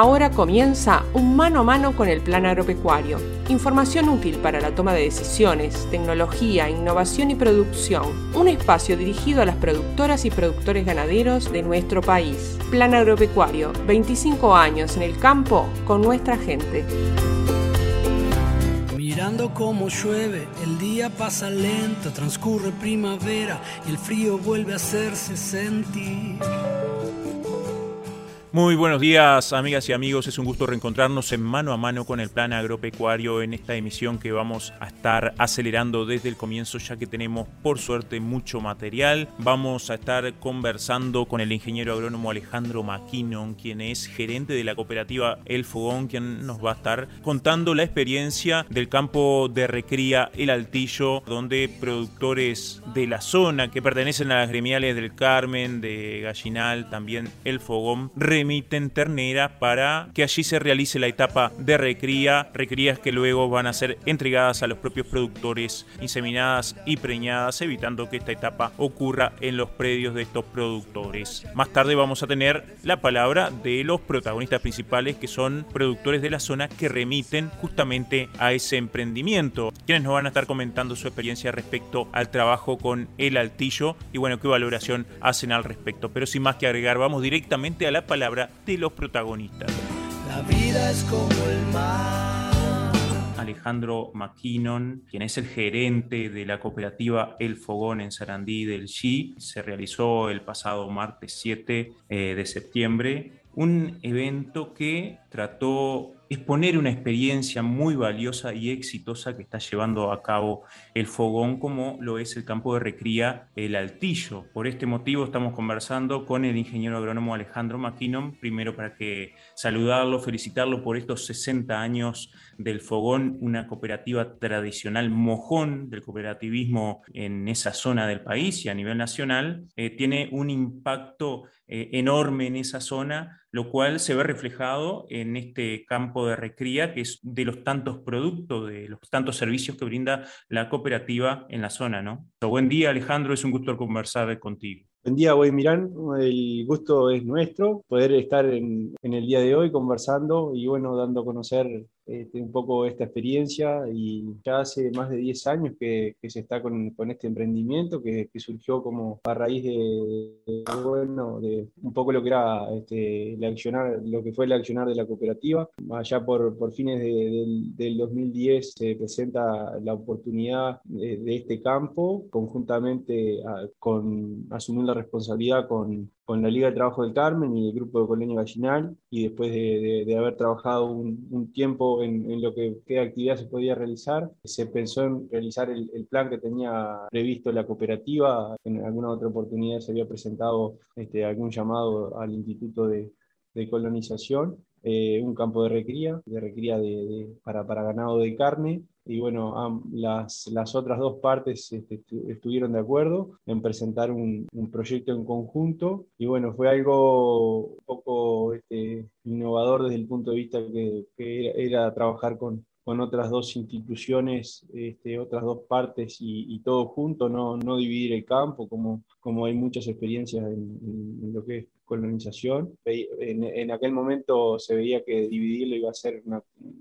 Ahora comienza un mano a mano con el plan agropecuario. Información útil para la toma de decisiones, tecnología, innovación y producción. Un espacio dirigido a las productoras y productores ganaderos de nuestro país. Plan agropecuario, 25 años en el campo con nuestra gente. Mirando cómo llueve, el día pasa lento, transcurre primavera y el frío vuelve a hacerse sentir. Muy buenos días, amigas y amigos. Es un gusto reencontrarnos en mano a mano con el plan agropecuario en esta emisión que vamos a estar acelerando desde el comienzo, ya que tenemos, por suerte, mucho material. Vamos a estar conversando con el ingeniero agrónomo Alejandro McKinnon, quien es gerente de la cooperativa El Fogón, quien nos va a estar contando la experiencia del campo de recría El Altillo, donde productores de la zona que pertenecen a las gremiales del Carmen, de Gallinal, también El Fogón, emiten ternera para que allí se realice la etapa de recría, recrías que luego van a ser entregadas a los propios productores, inseminadas y preñadas, evitando que esta etapa ocurra en los predios de estos productores. Más tarde vamos a tener la palabra de los protagonistas principales que son productores de la zona que remiten justamente a ese emprendimiento, quienes nos van a estar comentando su experiencia respecto al trabajo con el altillo y bueno, qué valoración hacen al respecto. Pero sin más que agregar, vamos directamente a la palabra de los protagonistas. La vida es como el mar. Alejandro McKinnon, quien es el gerente de la cooperativa El Fogón en Sarandí del G, se realizó el pasado martes 7 eh, de septiembre un evento que trató exponer una experiencia muy valiosa y exitosa que está llevando a cabo el fogón como lo es el campo de recría El Altillo. Por este motivo estamos conversando con el ingeniero agrónomo Alejandro McKinnon, primero para que saludarlo, felicitarlo por estos 60 años del fogón, una cooperativa tradicional mojón del cooperativismo en esa zona del país y a nivel nacional, eh, tiene un impacto eh, enorme en esa zona, lo cual se ve reflejado en este campo de recría, que es de los tantos productos, de los tantos servicios que brinda la cooperativa en la zona. ¿no? buen día, Alejandro, es un gusto conversar contigo. Buen día, Boy Mirán. El gusto es nuestro poder estar en, en, el día de hoy conversando y bueno, dando a conocer este, un poco esta experiencia y ya hace más de 10 años que, se está con, este emprendimiento que, surgió como a raíz de, bueno, de un poco lo que era este, el accionar, lo que fue el accionar de la cooperativa. Allá por, por fines del 2010 se presenta la oportunidad de, este campo conjuntamente con asumir la responsabilidad con con la Liga de Trabajo del Carmen y el grupo de Colonia Gallinal, y después de, haber trabajado un, tiempo en, lo que qué actividad se podía realizar, se pensó en realizar el, plan que tenía previsto la cooperativa. En alguna otra oportunidad se había presentado este, algún llamado al Instituto de, Colonización, eh, un campo de recría, de recría para, para ganado de carne, y bueno, las, las otras dos partes este, estuvieron de acuerdo en presentar un, un, proyecto en conjunto y bueno, fue algo un poco este, innovador desde el punto de vista que, que era, trabajar con, con otras dos instituciones, este, otras dos partes y, todo junto, no, no, dividir el campo como, como hay muchas experiencias en, en lo que es colonización. En, en, aquel momento se veía que dividirlo iba a ser,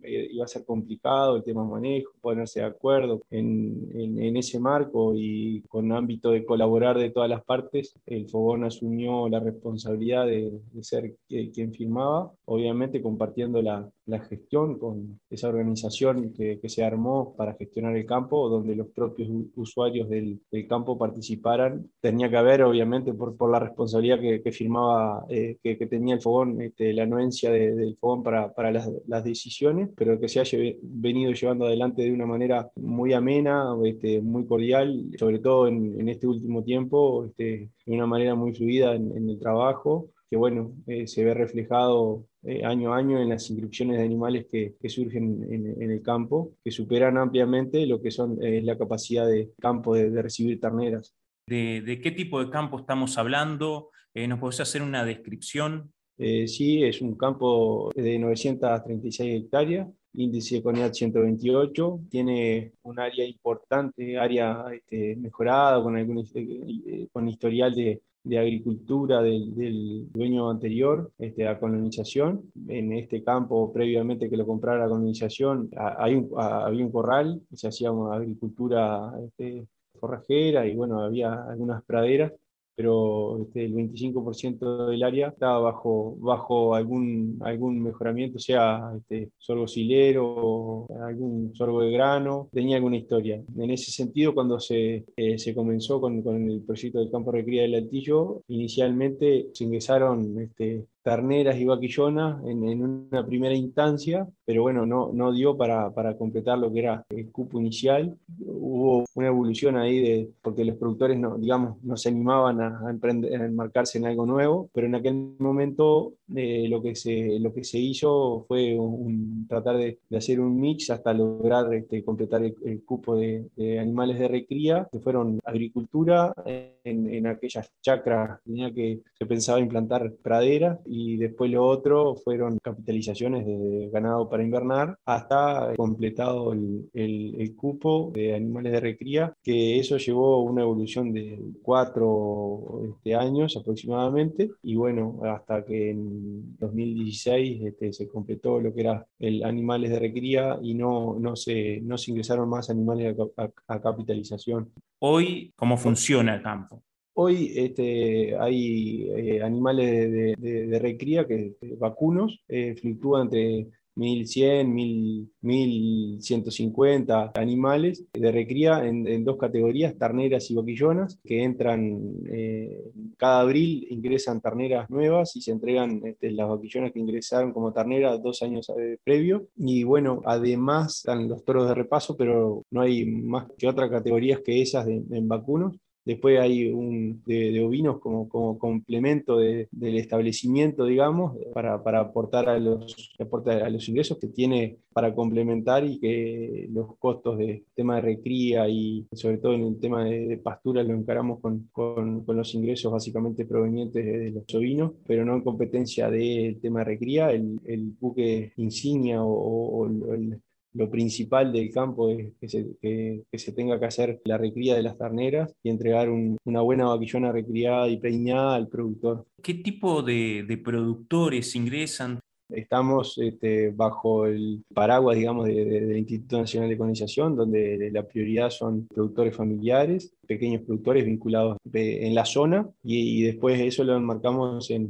eh, iba a ser complicado, el tema manejo, ponerse de acuerdo. En, en, ese marco y con ámbito de colaborar de todas las partes, el Fogón asumió la responsabilidad de, ser quien firmaba, obviamente compartiendo la, la, gestión con esa organización que, que, se armó para gestionar el campo, donde los propios usuarios del, del campo participaran. Tenía que haber, obviamente, por, la responsabilidad que, que firmaba eh, que, tenía el fogón, este, la anuencia del fogón para, las, decisiones, pero que se haya venido llevando adelante de una manera muy amena, este, muy cordial, sobre todo en, este último tiempo, este, de una manera muy fluida en, el trabajo, que bueno, eh, se ve reflejado eh, año a año en las inscripciones de animales que, que surgen en, el campo, que superan ampliamente lo que son la capacidad de campo de, de recibir terneras. De, ¿De, qué tipo de campo estamos hablando? Eh, ¿Nos podés hacer una descripción? Eh, sí, es un campo de 936 hectáreas, índice de CONEAT 128, tiene un área importante, área este, mejorada, con, algún, eh, con historial de, agricultura del, dueño anterior este, a colonización. En este campo, previamente que lo comprara la colonización, había un corral, se hacía una agricultura este, forrajera y bueno, había algunas praderas pero este, el 25% del área estaba bajo, bajo algún, algún mejoramiento, sea este, sorgo silero, algún sorgo de grano, tenía alguna historia. En ese sentido, cuando se, eh, se comenzó con, con, el proyecto del campo de cría del Altillo, inicialmente se ingresaron este, terneras y vaquillonas en, una primera instancia, pero bueno, no, no dio para, para, completar lo que era el cupo inicial. Hubo una evolución ahí de, porque los productores no, digamos, no se animaban a, emprender, a enmarcarse en algo nuevo, pero en aquel momento eh, lo, que se, lo que se hizo fue tratar de, de, hacer un mix hasta lograr este, completar el, cupo de, animales de recría, que fueron agricultura en, en aquellas chacras, que se pensaba implantar praderas después lo otro fueron capitalizaciones de ganado para invernar hasta completado el, el, cupo de animales de recría, que eso llevó una evolución de cuatro este, años aproximadamente y bueno, hasta que en 2016 este, se completó lo que era el animales de recría y no, no, se, no se ingresaron más animales a capitalización. Hoy, ¿cómo funciona el campo? Hoy este, hay eh, animales de, recría, que, vacunos, eh, fluctúan entre 1100, 1150 animales de recría en, dos categorías, terneras y vaquillonas, que entran eh, cada abril, ingresan terneras nuevas y se entregan este, las vaquillonas que ingresaron como terneras dos años previo. Y bueno, además están los toros de repaso, pero no hay más que otras categorías que esas en vacunos. Después hay un de, ovinos como, como complemento del establecimiento, digamos, para, aportar a los, a los ingresos que tiene para complementar y que los costos de tema de recría y sobre todo en el tema de, pastura lo encaramos con, los ingresos básicamente provenientes de, los ovinos, pero no en competencia del tema de recría. El, buque insignia o, el, lo principal del campo es que se, tenga que hacer la recría de las terneras y entregar una buena vaquillona recriada y preñada al productor. ¿Qué tipo de, productores ingresan? Estamos este, bajo el paraguas, digamos, del Instituto Nacional de Colonización, donde la prioridad son productores familiares pequeños productores vinculados en la zona y, después eso lo enmarcamos en,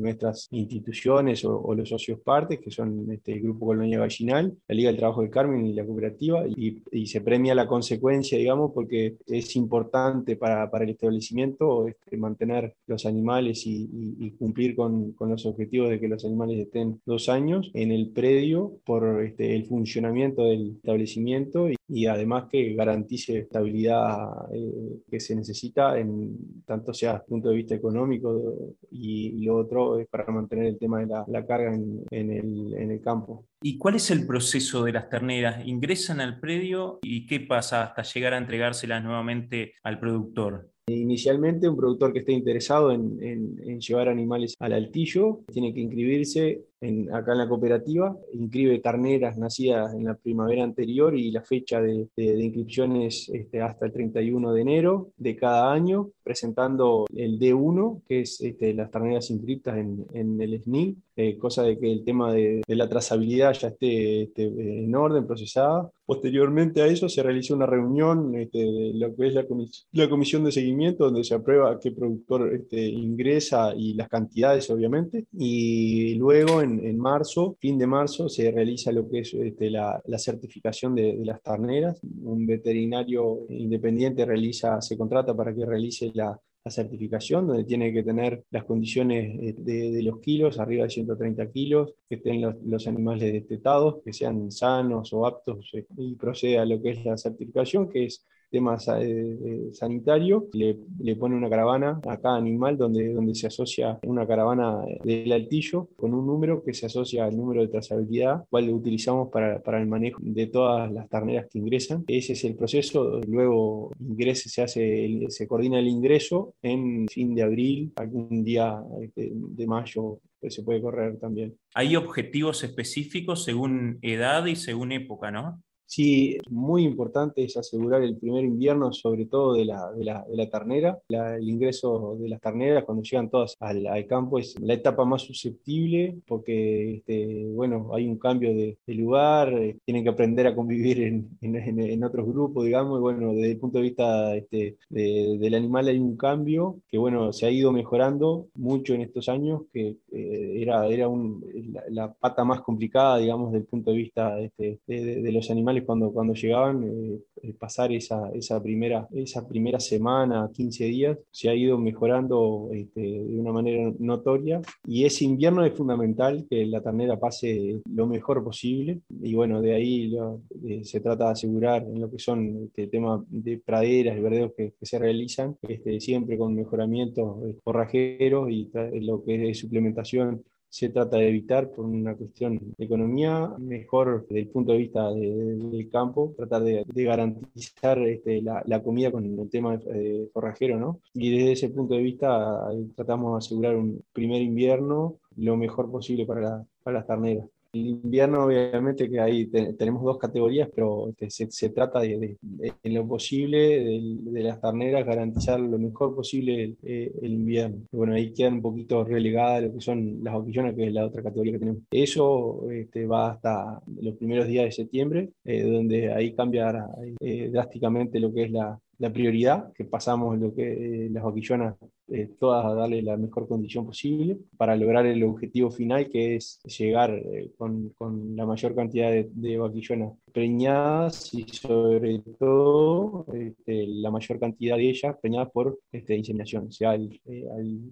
nuestras instituciones o, los socios partes, que son este, el Grupo Colonia Gallinal, la Liga del Trabajo del Carmen y la cooperativa, y, se premia la consecuencia, digamos, porque es importante para, para el establecimiento este, mantener los animales y, cumplir con, con, los objetivos de que los animales estén dos años en el predio por este, el funcionamiento del establecimiento y, además que garantice estabilidad. Eh, que se necesita, en, tanto sea desde el punto de vista económico y, lo otro es para mantener el tema de la, carga en, el, en el campo. ¿Y cuál es el proceso de las terneras? ¿Ingresan al predio y qué pasa hasta llegar a entregárselas nuevamente al productor? Inicialmente, un productor que esté interesado en, llevar animales al altillo tiene que inscribirse acá en la cooperativa, inscribe terneras nacidas en la primavera anterior y la fecha de, inscripción es este, hasta el 31 de enero de cada año, presentando el D1, que es este, las terneras inscritas en, el SNI, eh, cosa de que el tema de, la trazabilidad ya esté, en orden, procesada. Posteriormente a eso se realiza una reunión este, de lo que es la, la, comisión de seguimiento, donde se aprueba qué productor este, ingresa y las cantidades, obviamente. Y luego, en, marzo, fin de marzo, se realiza lo que es este, la, certificación de, las terneras. Un veterinario independiente realiza, se contrata para que realice la, la certificación, donde tiene que tener las condiciones eh, de, los kilos, arriba de 130 kilos, que estén los, animales destetados, que sean sanos o aptos eh, y procede a lo que es la certificación, que es tema eh, sanitario, le, pone una caravana a cada animal donde, donde se asocia una caravana del altillo con un número que se asocia al número de trazabilidad, cual lo utilizamos para, para, el manejo de todas las terneras que ingresan. Ese es el proceso, luego ingrese, se hace, se coordina el ingreso en fin de abril, algún día este, de, mayo pues se puede correr también. Hay objetivos específicos según edad y según época, ¿no? Sí, muy importante es asegurar el primer invierno, sobre todo de la, de la, de la ternera. el ingreso de las terneras cuando llegan todas al, al, campo es la etapa más susceptible porque, este, bueno, hay un cambio de, lugar, eh, tienen que aprender a convivir en, en, en, otros grupos, digamos, y bueno, desde el punto de vista este, de, del animal hay un cambio que, bueno, se ha ido mejorando mucho en estos años, que eh, era, era un, la, la, pata más complicada, digamos, desde el punto de vista este, de los animales cuando, cuando llegaban, eh, eh, pasar esa, esa, primera, esa primera semana, 15 días, se ha ido mejorando este, de una manera notoria. Y ese invierno es fundamental que la ternera pase lo mejor posible. Y bueno, de ahí lo, de, se trata de asegurar en lo que son este, temas de praderas y verdeos que, que, se realizan, este, siempre con mejoramientos eh, forrajeros y lo que es suplementación se trata de evitar por una cuestión de economía, mejor desde el punto de vista de, de, del campo, tratar de, garantizar este, la, comida con el tema de forrajero, ¿no? Y desde ese punto de vista tratamos de asegurar un primer invierno lo mejor posible para, la, para las terneras. El invierno, obviamente, que ahí te, tenemos dos categorías, pero este, se, trata de, en lo posible de, las terneras garantizar lo mejor posible el, eh, invierno. Bueno, ahí quedan un poquito relegadas lo que son las oquillonas, que es la otra categoría que tenemos. Eso este, va hasta los primeros días de septiembre, eh, donde ahí cambia eh, drásticamente lo que es la, la prioridad, que pasamos lo que las vaquillonas eh, todas a darle la mejor condición posible para lograr el objetivo final que es llegar eh, con, con, la mayor cantidad de, de, vaquillonas preñadas y sobre todo este, la mayor cantidad de ellas preñadas por este, inseminación, sea el, eh,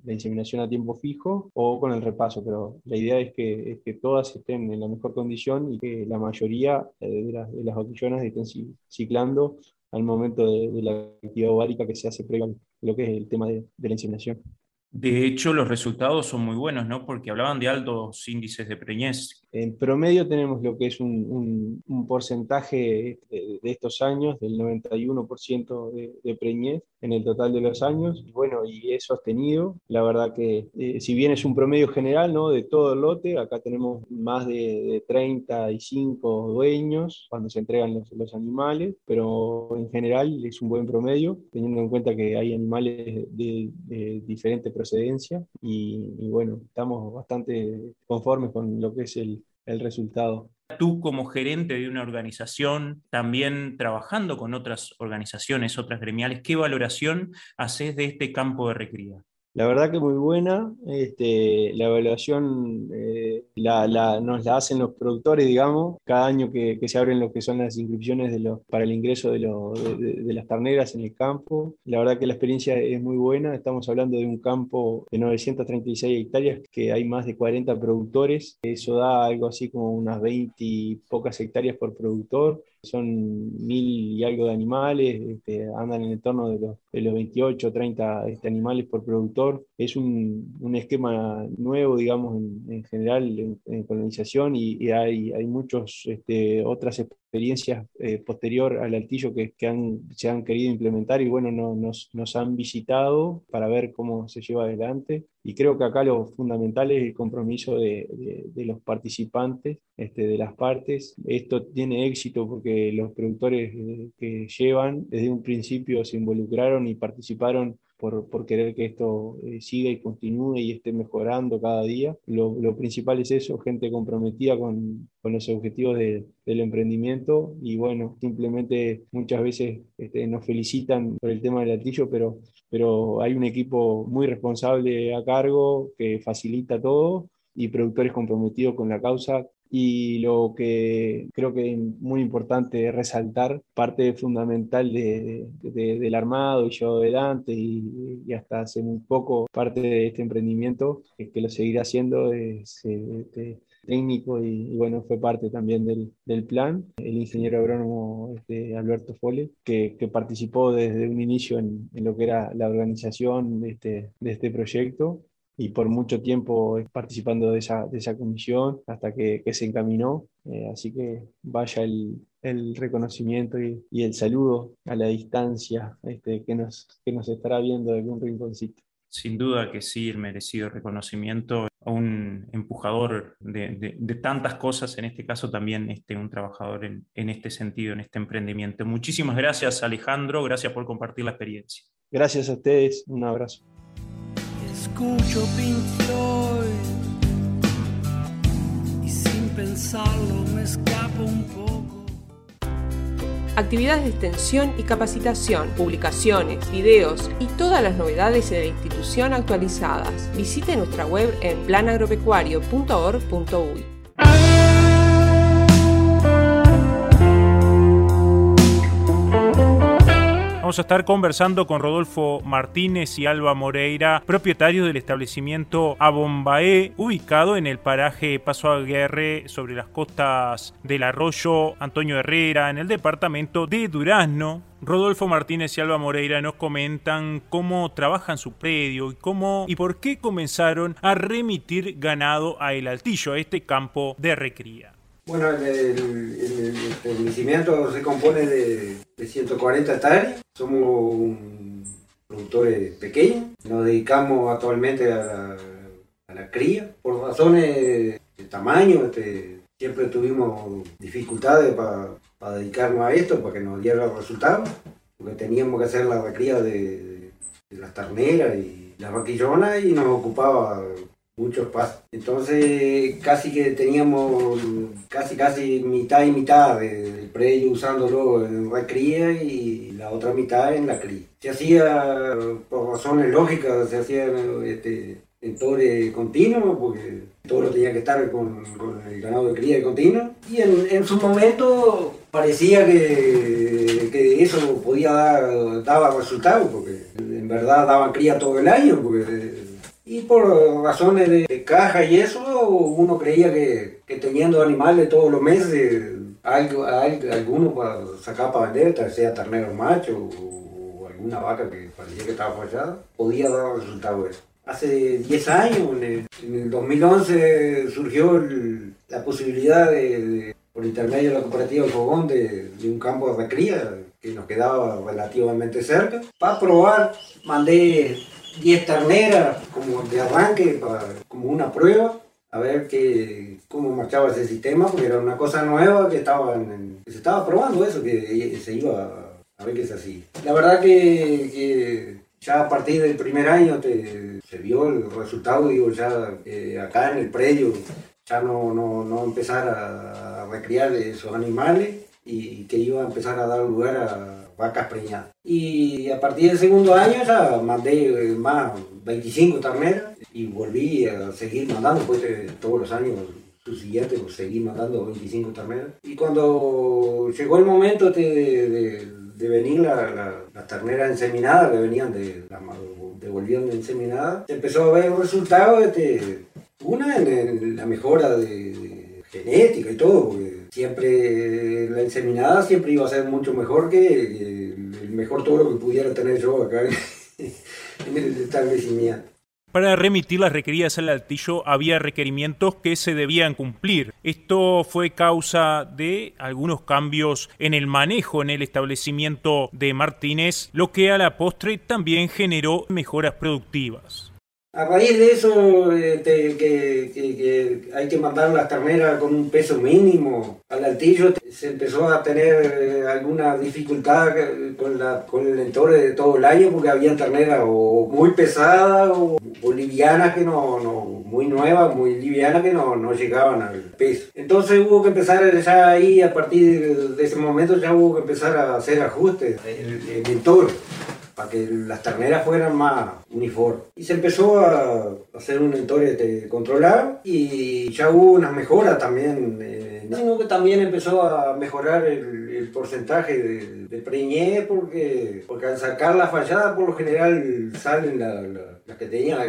la inseminación a tiempo fijo o con el repaso, pero la idea es que, es que todas estén en la mejor condición y que la mayoría de, las, de las vaquillonas estén ciclando al momento de, la actividad ovárica que se hace previo lo que es el tema de, de la inseminación. De hecho, los resultados son muy buenos, ¿no? Porque hablaban de altos índices de preñez. En promedio tenemos lo que es un, un, porcentaje de, estos años del 91% de, de, preñez en el total de los años. Bueno, y es sostenido. La verdad que, eh, si bien es un promedio general, ¿no? De todo el lote, acá tenemos más de, de 35 dueños cuando se entregan los, los, animales, pero en general es un buen promedio, teniendo en cuenta que hay animales de, diferentes procedencia y, y, bueno, estamos bastante conformes con lo que es el, el resultado. Tú como gerente de una organización, también trabajando con otras organizaciones, otras gremiales, ¿qué valoración haces de este campo de recría? La verdad que muy buena. Este, la evaluación eh, la, nos la hacen los productores, digamos, cada año que, se abren lo que son las inscripciones para el ingreso de, lo, de, las terneras en el campo. La verdad que la experiencia es muy buena. Estamos hablando de un campo de 936 hectáreas, que hay más de 40 productores. Eso da algo así como unas 20 y pocas hectáreas por productor son mil y algo de animales, este, andan en el torno de los, de los 28 o 30 este, animales por productor. Es un, un esquema nuevo, digamos, en, en general en, colonización y, hay, hay muchas este, otras experiencias eh, posterior al altillo que, se han querido implementar y bueno, no, nos, han visitado para ver cómo se lleva adelante. Y creo que acá lo fundamental es el compromiso de los participantes, este, de las partes. Esto tiene éxito porque los productores eh, que llevan desde un principio se involucraron y participaron por, querer que esto eh, siga y continúe y esté mejorando cada día. Lo, lo principal es eso, gente comprometida con, con los objetivos de, del emprendimiento y bueno, simplemente muchas veces este, nos felicitan por el tema del altillo, pero, pero hay un equipo muy responsable a cargo que facilita todo y productores comprometidos con la causa y lo que creo que es muy importante resaltar, parte fundamental de, de, del armado y yo adelante y, y, hasta hace muy poco parte de este emprendimiento, que lo seguirá haciendo, es este, técnico y, y, bueno, fue parte también del, del plan, el ingeniero agrónomo este, Alberto Fole, que, que, participó desde un inicio en, en, lo que era la organización de este, de este proyecto y por mucho tiempo participando de esa, de esa comisión hasta que, que se encaminó. Eh, así que vaya el, el reconocimiento y, y, el saludo a la distancia este, que, nos, que nos estará viendo de algún rinconcito. Sin duda que sí, el merecido reconocimiento un empujador de, tantas cosas, en este caso también este, un trabajador en, en, este sentido, en este emprendimiento. Muchísimas gracias Alejandro, gracias por compartir la experiencia. Gracias a ustedes, un abrazo. Escucho Pink y sin pensarlo me escapo un poco actividades de extensión y capacitación, publicaciones, videos y todas las novedades de la institución actualizadas. Visite nuestra web en planagropecuario.org.uy. Vamos a estar conversando con Rodolfo Martínez y Alba Moreira, propietarios del establecimiento Abombaé, ubicado en el paraje Paso Aguerre, sobre las costas del arroyo Antonio Herrera, en el departamento de Durazno. Rodolfo Martínez y Alba Moreira nos comentan cómo trabajan su predio y cómo y por qué comenzaron a remitir ganado a El Altillo, a este campo de recría. Bueno, el, establecimiento se compone de, 140 hectáreas. Somos productores pequeños. Nos dedicamos actualmente a la, cría. Por razones de tamaño, este, siempre tuvimos dificultades para dedicarnos a esto, para que nos diera resultados. Porque teníamos que hacer la recría de, de las terneras y las vaquillonas y nos ocupaba muchos pasos. Entonces casi que teníamos casi casi mitad y mitad del predio usándolo en la cría y la otra mitad en la cría. Se hacía por razones lógicas, se hacía este, en tore continuo, porque todo tenía que estar con, el ganado de cría de continuo. Y en, su momento parecía que, que, eso podía dar daba resultados, porque en verdad daban cría todo el año, porque y por razones de caja y eso, uno creía que, que teniendo animales todos los meses, algo, alguno para sacar para vender, sea ternero macho o, alguna vaca que parecía que estaba fallada, podía dar resultado eso. Hace 10 años, en el, 2011, surgió la posibilidad de, por intermedio de la cooperativa El Fogón de, de un campo de recría que nos quedaba relativamente cerca. Para probar, mandé 10 terneras como de arranque, como una prueba, a ver que, cómo marchaba ese sistema, porque era una cosa nueva que, estaba se estaba probando eso, que se iba a, ver qué es así. La verdad que, ya a partir del primer año se vio el resultado, digo, ya eh, acá en el predio, ya no, no, no empezar a, a recriar esos animales y que iba a empezar a dar lugar a vacas preñadas. Y a partir del segundo año mandé más 25 terneras y volví a seguir mandando, pues todos los años subsiguientes pues, seguí mandando 25 terneras. Y cuando llegó el momento de, venir las la, terneras enseminadas que venían de, la, devolviendo enseminadas, se empezó a ver el resultado, este, una en, la mejora de, genética y todo, siempre la inseminada siempre iba a ser mucho mejor que, el mejor toro que pudiera tener yo acá en el establecimiento. Para remitir las requeridas al altillo había requerimientos que se debían cumplir. Esto fue causa de algunos cambios en el manejo en el establecimiento de Martínez, lo que a la postre también generó mejoras productivas. A raíz de eso, este, que, hay que mandar las terneras con un peso mínimo al altillo, se empezó a tener eh, alguna dificultad con, el entore de todo el año porque había terneras muy pesadas o, livianas que no, no, muy nuevas, muy livianas que no, llegaban al peso. Entonces hubo que empezar ya ahí, a partir de ese momento ya hubo que empezar a hacer ajustes en el entore para que las terneras fueran más uniformes. Y se empezó a hacer un entorno controlado y ya hubo unas mejoras también. Eh, que también empezó a mejorar el, porcentaje de, de, porque, porque al sacar la fallada por lo general salen las que tenían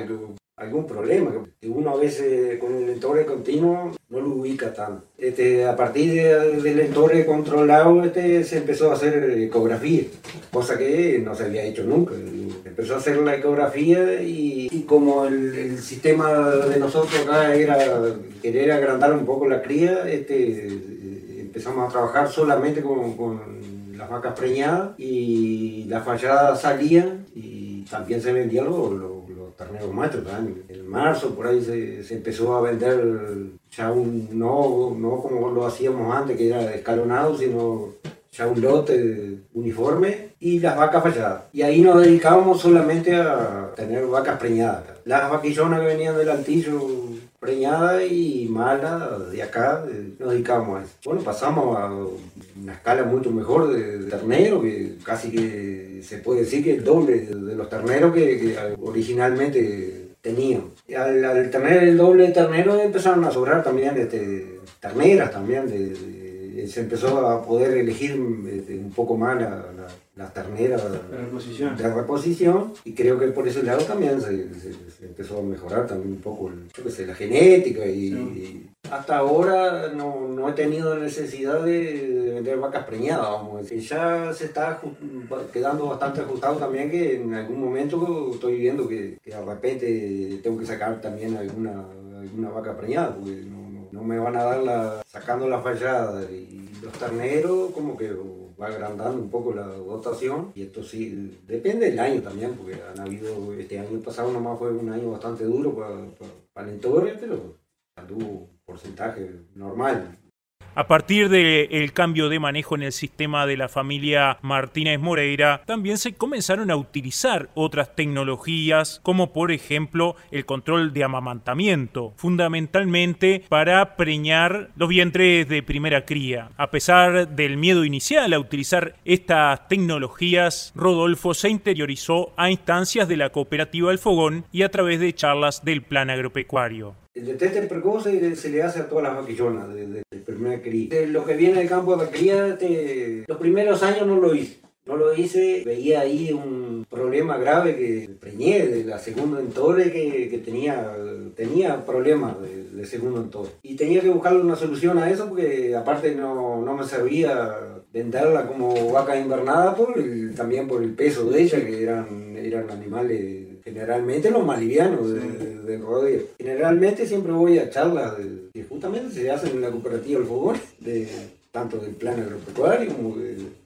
algún problema, que uno a veces con el entorno continuo no lo ubica tanto. Este, a partir del entorno controlado este, se empezó a hacer ecografía, cosa que no se había hecho nunca. Empezó a hacer la ecografía y, como el, sistema de nosotros acá era querer agrandar un poco la cría, este, empezamos a trabajar solamente con, las vacas preñadas y las falladas salían y también se vendían los terneros machos también. En marzo por ahí se, se empezó a vender ya un, no, no como lo hacíamos antes, que era escalonado, sino ya un lote uniforme y las vacas falladas. Y ahí nos dedicábamos solamente a tener vacas preñadas. Las vaquillonas que venían del altillo preñada y mala de acá, nos dedicamos a eso. Bueno, pasamos a una escala mucho mejor de, ternero, que casi que se puede decir que el doble de, los terneros que, originalmente teníamos. Al, tener el doble de terneros empezaron a sobrar también este, terneras también, se empezó a poder elegir este, un poco más la las terneras de reposición y creo que por ese lado también se, empezó a mejorar también un poco la genética y, hasta ahora no, no, he tenido necesidad de, vender vacas preñadas, vamos a decir. Ya se está quedando bastante ajustado también que en algún momento estoy viendo que, que de repente tengo que sacar también alguna, alguna vaca preñada porque no, no, me van a dar la, sacando la fallada y los terneros como que va agrandando un poco la dotación y esto sí, depende del año también, porque han habido, este año pasado nomás fue un año bastante duro para, para, para pero tuvo porcentaje normal, a partir del cambio de manejo en el sistema de la familia Martínez Moreira, también se comenzaron a utilizar otras tecnologías, como por ejemplo el control de amamantamiento, fundamentalmente para preñar los vientres de primera cría. A pesar del miedo inicial a utilizar estas tecnologías, Rodolfo se interiorizó a instancias de la cooperativa El Fogón y a través de charlas del plan agropecuario. El deteste precoz se, le hace a todas las vaquillonas desde el primer cría. De lo que viene del campo de cría, los primeros años no lo hice. No lo hice, veía ahí un problema grave que preñé de la segunda entore que, tenía, tenía problemas de, segundo entore. Y tenía que buscarle una solución a eso porque aparte no, no me servía venderla como vaca invernada por también por el peso de ella, que eran, eran animales generalmente los más livianos del rodeo. Generalmente siempre voy a charlas que justamente se hacen en la cooperativa El Fogón, de, tanto del plan agropecuario como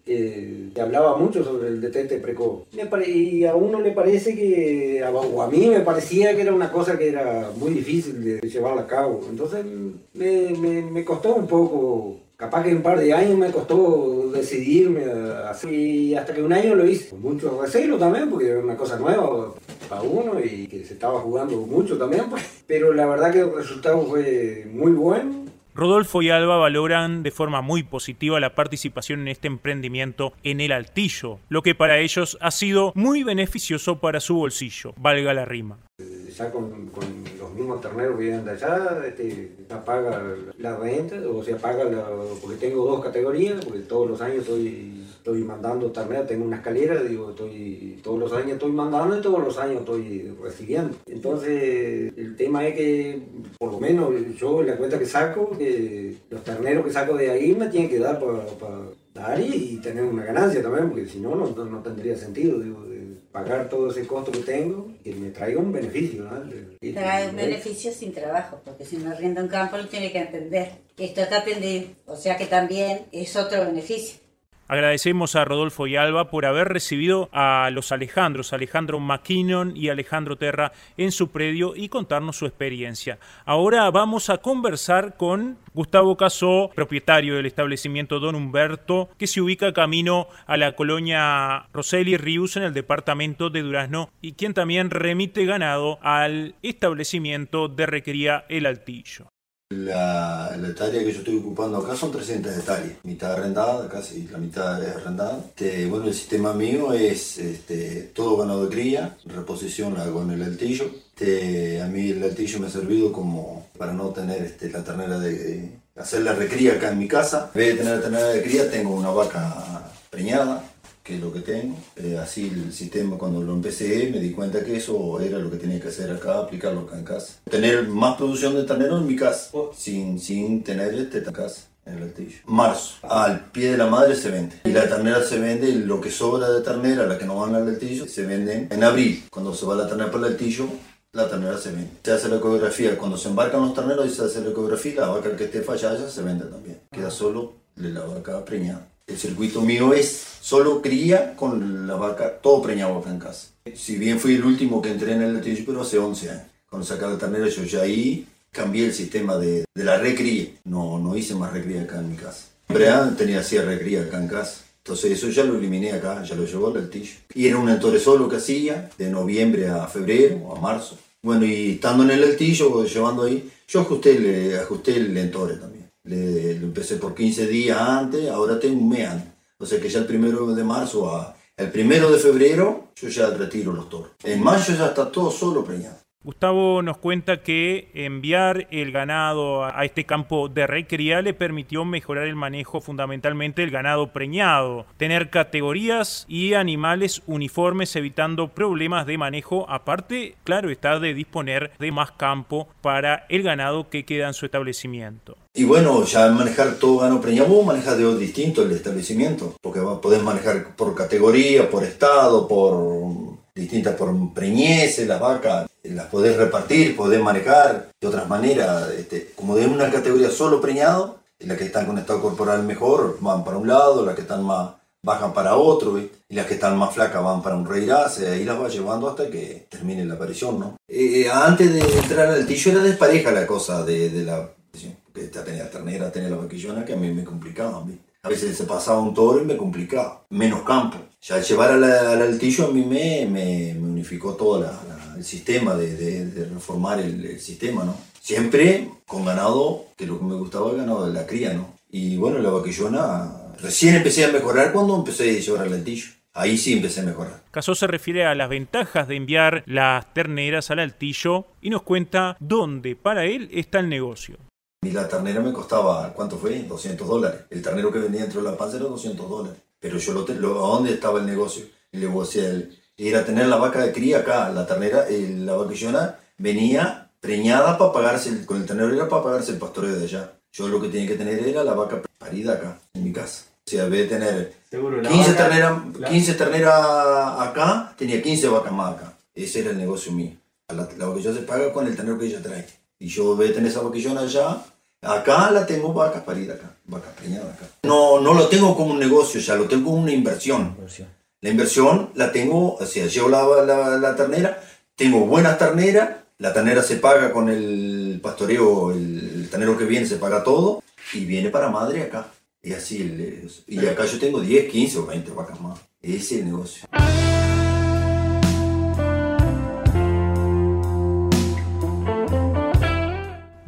que hablaba mucho sobre el detente precoz. Y a uno le parece que, o a mí me parecía que era una cosa que era muy difícil de llevar a cabo. Entonces me, me, me costó un poco capaz que un par de años me costó decidirme así, hasta que un año lo hice. Con mucho recelo también, porque era una cosa nueva uno y que se estaba jugando mucho también, pues. pero la verdad que el resultado fue muy bueno. Rodolfo y Alba valoran de forma muy positiva la participación en este emprendimiento en el altillo, lo que para ellos ha sido muy beneficioso para su bolsillo, valga la rima ya con, los mismos terneros que vienen de allá, este, la renta, o se paga, porque tengo dos categorías, porque todos los años estoy, estoy mandando terneros, tengo una escalera, digo, estoy, todos los años estoy mandando y todos los años estoy recibiendo. Entonces, el tema es que, por lo menos yo la cuenta que saco, que los terneros que saco de ahí me tienen que dar para dar y, tener una ganancia también, porque si no, no, no tendría sentido, pagar todo ese costo que tengo y me traiga un beneficio. ¿no? Trae un beneficio sin trabajo, porque si uno rienda un campo lo tiene que entender. Esto está pendiente, o sea que también es otro beneficio. Agradecemos a Rodolfo y Alba por haber recibido a los Alejandros, Alejandro McKinnon y Alejandro Terra en su predio y contarnos su experiencia. Ahora vamos a conversar con Gustavo Casó, propietario del establecimiento Don Humberto, que se ubica camino a la colonia Roseli Rius en el departamento de Durazno y quien también remite ganado al establecimiento de Recría El Altillo. La, la, hectárea que yo estoy ocupando acá son 300 hectáreas, mitad arrendada, casi la mitad es arrendada. Este, bueno, el sistema mío es este, todo ganado de cría, reposición la el altillo. Este, a mí el altillo me ha servido como para no tener este, la ternera de, hacer la recría acá en mi casa. En vez de tener la ternera de cría, tengo una vaca preñada que es lo que tengo. Eh, así el sistema cuando lo empecé me di cuenta que eso era lo que tenía que hacer acá, aplicarlo acá en casa. Tener más producción de ternero en mi casa, sin, sin tener este en casa. En el altillo. Marzo, al pie de la madre se vende. Y la ternera se vende, lo que sobra de ternera, la que no van al altillo, se venden en abril. Cuando se va la ternera por el altillo, la ternera se vende. Se hace la ecografía, cuando se embarcan los terneros y se hace la ecografía, la vaca que esté fallada se vende también. Queda solo la vaca preñada. El circuito mío es solo cría con la vaca, todo preñado acá en casa. Si bien fui el último que entré en el latillo, pero hace 11 años. Cuando sacaba la ternera yo ya ahí cambié el sistema de, la recría. No, no hice más recría acá en mi casa. Siempre tenía así recría acá en casa. Entonces eso ya lo eliminé acá, ya lo llevó al altillo. Y era un entore solo que hacía, de noviembre a febrero o a marzo. Bueno, y estando en el altillo, llevando ahí, yo ajusté, le, ajusté el entore también. Le, lo empecé por 15 días antes, ahora tengo un mes. O sea que ya el primero de marzo a el primero de febrero yo ya retiro los toros. En mayo ya está todo solo preñado. Gustavo nos cuenta que enviar el ganado a este campo de recría le permitió mejorar el manejo fundamentalmente del ganado preñado, tener categorías y animales uniformes evitando problemas de manejo, aparte, claro, está de disponer de más campo para el ganado que queda en su establecimiento. Y bueno, ya manejar todo ganado preñado, vos manejas de distinto el establecimiento, porque podés manejar por categoría, por estado, por distintas por preñeces, las vacas, las podés repartir, podés manejar de otras maneras, este, como de una categoría solo preñado, las que están con estado corporal mejor van para un lado, las que están más bajan para otro, y las que están más flacas van para un reirace, ahí las va llevando hasta que termine la aparición, ¿no? Eh, antes de entrar al tillo era despareja la cosa de, la que tenía la ternera, tenía la vaquillona, que a mí me complicaba. A veces se pasaba un toro y me complicaba, menos campo. Ya llevar al, altillo a mí me, me, unificó todo el sistema de, de, reformar el, sistema, ¿no? Siempre con ganado, que lo que me gustaba el ganado de la cría, ¿no? Y bueno, la vaquillona, recién empecé a mejorar cuando empecé a llevar al altillo. Ahí sí empecé a mejorar. Casó se refiere a las ventajas de enviar las terneras al altillo y nos cuenta dónde para él está el negocio. Y la ternera me costaba, ¿cuánto fue? 200 dólares. El ternero que venía dentro de la panza era 200 dólares. Pero yo lo, lo, ¿a dónde estaba el negocio? Y le decía, era tener la vaca de cría acá, la ternera, la vaquillona venía preñada para pagarse, con el ternero era para pagarse el pastoreo de allá. Yo lo que tenía que tener era la vaca parida acá, en mi casa. O sea, de tener 15 terneras 15 ternera acá, tenía 15 vacas más acá. Ese era el negocio mío. La, la vaquillona se paga con el ternero que ella trae. Y yo voy a tener esa vaquillona allá, Acá la tengo vacas paridas acá, acá. No, no lo tengo como un negocio, ya lo tengo como una inversión. La inversión la tengo, o sea, llevo la, la, ternera, tengo buenas terneras, la ternera se paga con el pastoreo, el, ternero que viene se paga todo y viene para madre acá. Y así, y acá yo tengo 10, 15 o 20 vacas más. Ese es el negocio.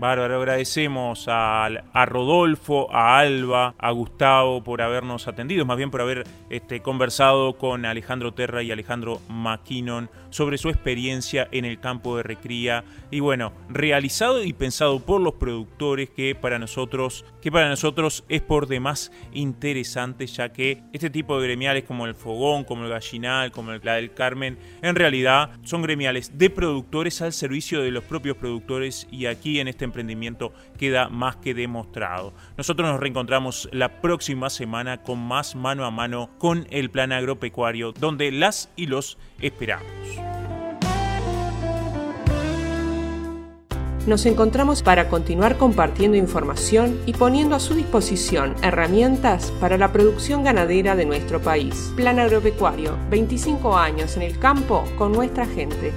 Bárbaro, agradecemos a, Rodolfo, a Alba, a Gustavo por habernos atendido, más bien por haber este, conversado con Alejandro Terra y Alejandro McKinnon sobre su experiencia en el campo de recría y bueno, realizado y pensado por los productores que para nosotros, que para nosotros es por demás interesante ya que este tipo de gremiales como el Fogón, como el Gallinal, como el, la del Carmen, en realidad son gremiales de productores al servicio de los propios productores y aquí en este emprendimiento queda más que demostrado. Nosotros nos reencontramos la próxima semana con más mano a mano con el plan agropecuario, donde las y los esperamos. Nos encontramos para continuar compartiendo información y poniendo a su disposición herramientas para la producción ganadera de nuestro país. Plan Agropecuario, 25 años en el campo con nuestra gente.